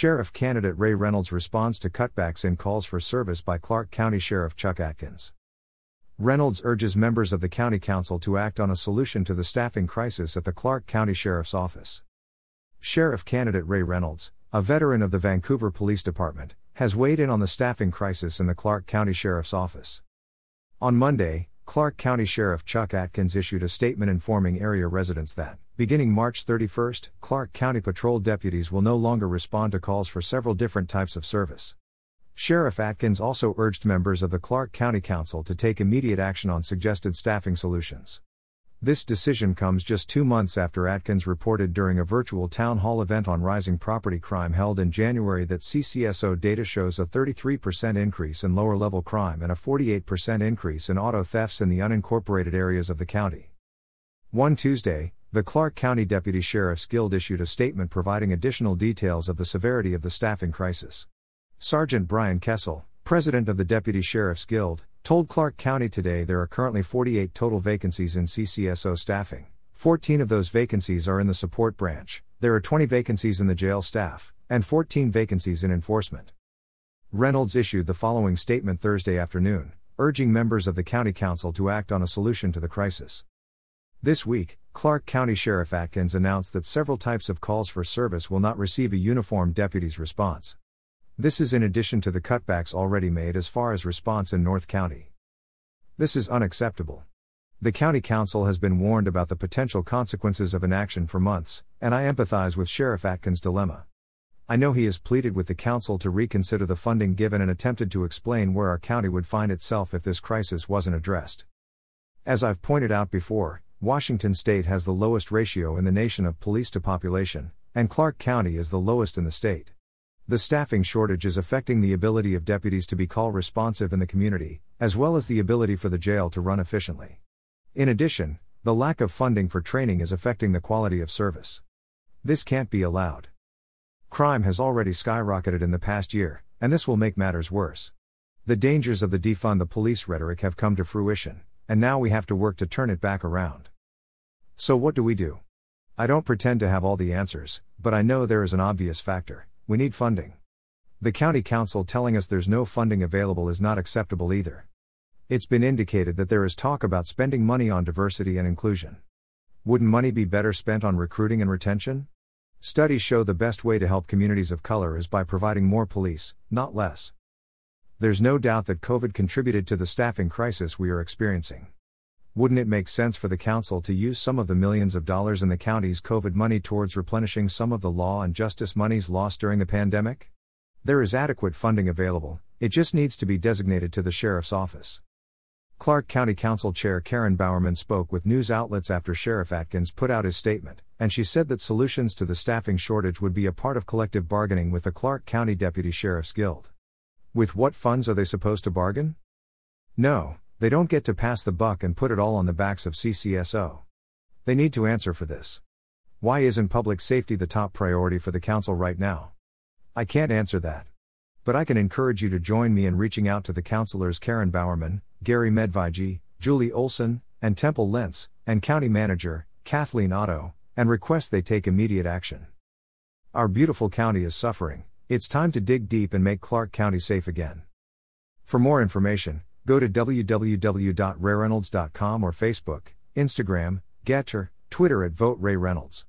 Sheriff candidate Ray Reynolds responds to cutbacks in calls for service by Clark County Sheriff Chuck Atkins. Reynolds urges members of the County Council to act on a solution to the staffing crisis at the Clark County Sheriff's Office. Sheriff candidate Ray Reynolds, a veteran of the Vancouver Police Department, has weighed in on the staffing crisis in the Clark County Sheriff's Office. On Monday, Clark County Sheriff Chuck Atkins issued a statement informing area residents that, beginning March 31, Clark County Patrol deputies will no longer respond to calls for several different types of service. Sheriff Atkins also urged members of the Clark County Council to take immediate action on suggested staffing solutions. This decision comes just two months after Atkins reported during a virtual town hall event on rising property crime held in January that CCSO data shows a 33% increase in lower level crime and a 48% increase in auto thefts in the unincorporated areas of the county. One Tuesday, the Clark County Deputy Sheriff's Guild issued a statement providing additional details of the severity of the staffing crisis. Sergeant Brian Kessel, president of the Deputy Sheriff's Guild, told Clark County today there are currently 48 total vacancies in CCSO staffing. 14 of those vacancies are in the support branch, there are 20 vacancies in the jail staff, and 14 vacancies in enforcement. Reynolds issued the following statement Thursday afternoon, urging members of the County Council to act on a solution to the crisis. This week, Clark County Sheriff Atkins announced that several types of calls for service will not receive a uniform deputy's response. This is in addition to the cutbacks already made as far as response in North County. This is unacceptable. The County Council has been warned about the potential consequences of inaction for months, and I empathize with Sheriff Atkins' dilemma. I know he has pleaded with the Council to reconsider the funding given and attempted to explain where our county would find itself if this crisis wasn't addressed. As I've pointed out before, Washington state has the lowest ratio in the nation of police to population, and Clark County is the lowest in the state. The staffing shortage is affecting the ability of deputies to be call responsive in the community, as well as the ability for the jail to run efficiently. In addition, the lack of funding for training is affecting the quality of service. This can't be allowed. Crime has already skyrocketed in the past year, and this will make matters worse. The dangers of the defund the police rhetoric have come to fruition, and now we have to work to turn it back around. So, what do we do? I don't pretend to have all the answers, but I know there is an obvious factor we need funding. The County Council telling us there's no funding available is not acceptable either. It's been indicated that there is talk about spending money on diversity and inclusion. Wouldn't money be better spent on recruiting and retention? Studies show the best way to help communities of color is by providing more police, not less. There's no doubt that COVID contributed to the staffing crisis we are experiencing. Wouldn't it make sense for the Council to use some of the millions of dollars in the county's COVID money towards replenishing some of the law and justice monies lost during the pandemic? There is adequate funding available, it just needs to be designated to the Sheriff's Office. Clark County Council Chair Karen Bowerman spoke with news outlets after Sheriff Atkins put out his statement, and she said that solutions to the staffing shortage would be a part of collective bargaining with the Clark County Deputy Sheriff's Guild. With what funds are they supposed to bargain? No, they don't get to pass the buck and put it all on the backs of CCSO. They need to answer for this. Why isn't public safety the top priority for the Council right now? I can't answer that. But I can encourage you to join me in reaching out to the councilors Karen Bowerman, Gary Medvigy, Julie Olson, and Temple Lentz, and County Manager, Kathleen Otto, and request they take immediate action. Our beautiful county is suffering, it's time to dig deep and make Clark County safe again. For more information, Go to www.rayreynolds.com or Facebook, Instagram, Gettr, Twitter at Vote Ray Reynolds.